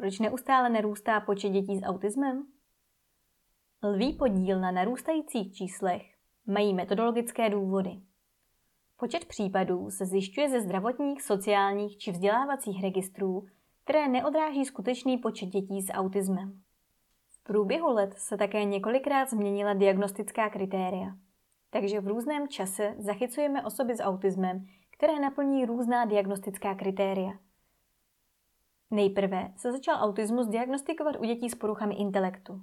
proč neustále narůstá počet dětí s autismem? Lví podíl na narůstajících číslech mají metodologické důvody. Počet případů se zjišťuje ze zdravotních, sociálních či vzdělávacích registrů, které neodráží skutečný počet dětí s autismem. V průběhu let se také několikrát změnila diagnostická kritéria, takže v různém čase zachycujeme osoby s autismem, které naplní různá diagnostická kritéria. Nejprve se začal autismus diagnostikovat u dětí s poruchami intelektu.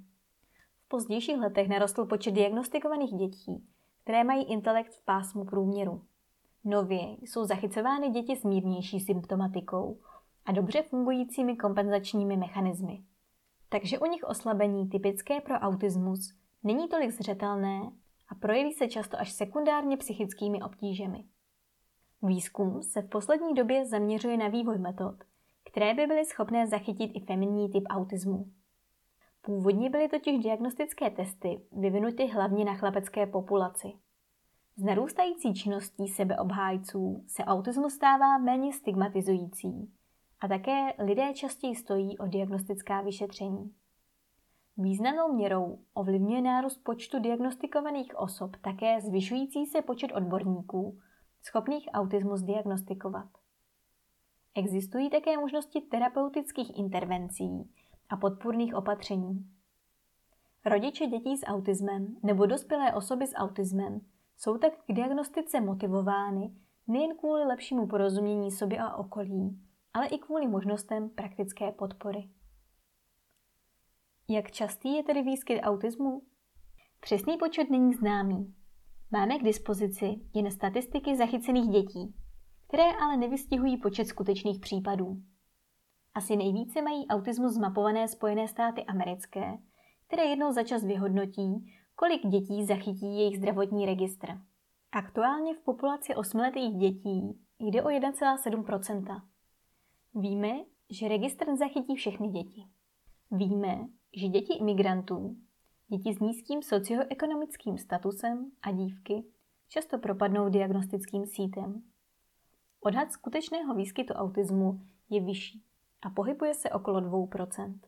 V pozdějších letech narostl počet diagnostikovaných dětí, které mají intelekt v pásmu průměru. Nově jsou zachycovány děti s mírnější symptomatikou a dobře fungujícími kompenzačními mechanismy. Takže u nich oslabení typické pro autismus není tolik zřetelné a projeví se často až sekundárně psychickými obtížemi. Výzkum se v poslední době zaměřuje na vývoj metod, které by byly schopné zachytit i feminní typ autismu. Původně byly totiž diagnostické testy vyvinuty hlavně na chlapecké populaci. Z narůstající činností sebeobhájců se autismus stává méně stigmatizující a také lidé častěji stojí o diagnostická vyšetření. Významnou měrou ovlivňuje nárůst počtu diagnostikovaných osob také zvyšující se počet odborníků, schopných autismus diagnostikovat. Existují také možnosti terapeutických intervencí a podpůrných opatření. Rodiče dětí s autismem nebo dospělé osoby s autismem jsou tak k diagnostice motivovány nejen kvůli lepšímu porozumění sobě a okolí, ale i kvůli možnostem praktické podpory. Jak častý je tedy výskyt autismu? Přesný počet není známý. Máme k dispozici jen statistiky zachycených dětí, které ale nevystihují počet skutečných případů. Asi nejvíce mají autismus zmapované Spojené státy americké, které jednou za čas vyhodnotí, kolik dětí zachytí jejich zdravotní registr. Aktuálně v populaci osmiletých dětí jde o 1,7% Víme, že registr zachytí všechny děti. Víme, že děti imigrantů, děti s nízkým socioekonomickým statusem a dívky často propadnou diagnostickým sítem. Odhad skutečného výskytu autismu je vyšší a pohybuje se okolo 2%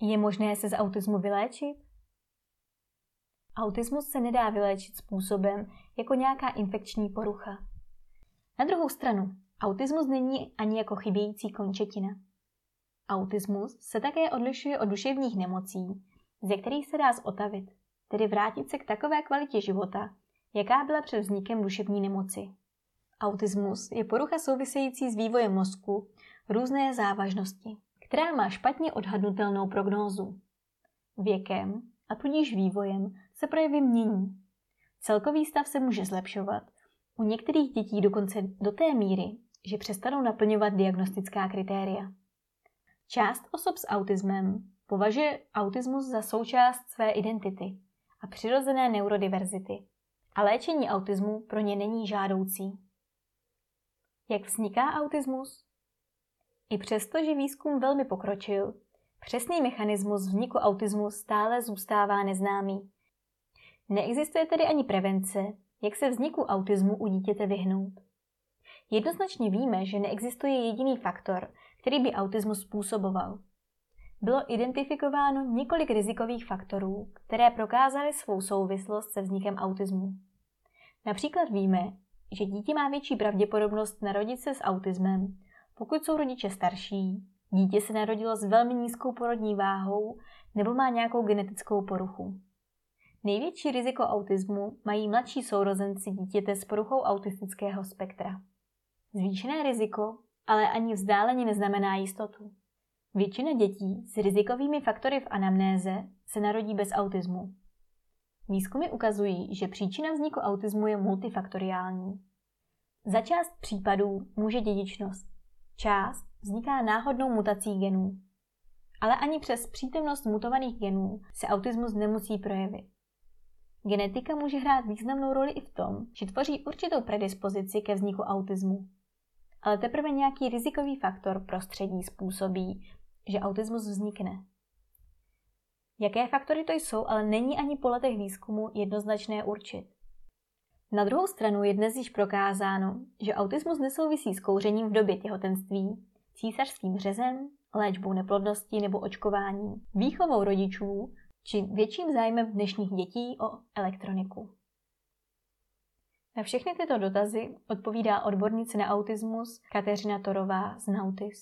Je možné se z autismu vyléčit? Autismus se nedá vyléčit způsobem jako nějaká infekční porucha. Na druhou stranu, autismus není ani jako chybějící končetina. Autismus se také odlišuje od duševních nemocí, ze kterých se dá zotavit, tedy vrátit se k takové kvalitě života, jaká byla před vznikem duševní nemoci. Autismus je porucha související s vývojem mozku různé závažnosti, která má špatně odhadnutelnou prognózu. Věkem a tudíž vývojem se projevy mění. Celkový stav se může zlepšovat, u některých dětí dokonce do té míry, že přestanou naplňovat diagnostická kritéria. Část osob s autismem považuje autismus za součást své identity a přirozené neurodiverzity a léčení autismu pro ně není žádoucí. Jak vzniká autismus? I přesto, že výzkum velmi pokročil, přesný mechanismus vzniku autismu stále zůstává neznámý. Neexistuje tedy ani prevence, jak se vzniku autismu u dítěte vyhnout. Jednoznačně víme, že neexistuje jediný faktor, který by autismus způsoboval. Bylo identifikováno několik rizikových faktorů, které prokázaly svou souvislost se vznikem autismu. Například víme, že dítě má větší pravděpodobnost narodit se s autismem, pokud jsou rodiče starší, dítě se narodilo s velmi nízkou porodní váhou nebo má nějakou genetickou poruchu. Největší riziko autismu mají mladší sourozenci dítěte s poruchou autistického spektra. Zvýšené riziko ale ani vzdáleně neznamená jistotu. Většina dětí s rizikovými faktory v anamnéze se narodí bez autismu. Výzkumy ukazují, že příčina vzniku autismu je multifaktoriální. Za část případů může dědičnost. Část vzniká náhodnou mutací genů. Ale ani přes přítomnost mutovaných genů se autismus nemusí projevit. Genetika může hrát významnou roli i v tom, že tvoří určitou predispozici ke vzniku autismu. Ale teprve nějaký rizikový faktor prostředí způsobí, že autismus vznikne. Jaké faktory to jsou, ale není ani po letech výzkumu jednoznačné určit. Na druhou stranu je dnes již prokázáno, že autismus nesouvisí s kouřením v době těhotenství, císařským řezem, léčbou neplodnosti nebo očkováním, výchovou rodičů či větším zájmem dnešních dětí o elektroniku. Na všechny tyto dotazy odpovídá odbornice na autismus Kateřina Torová z Nautis.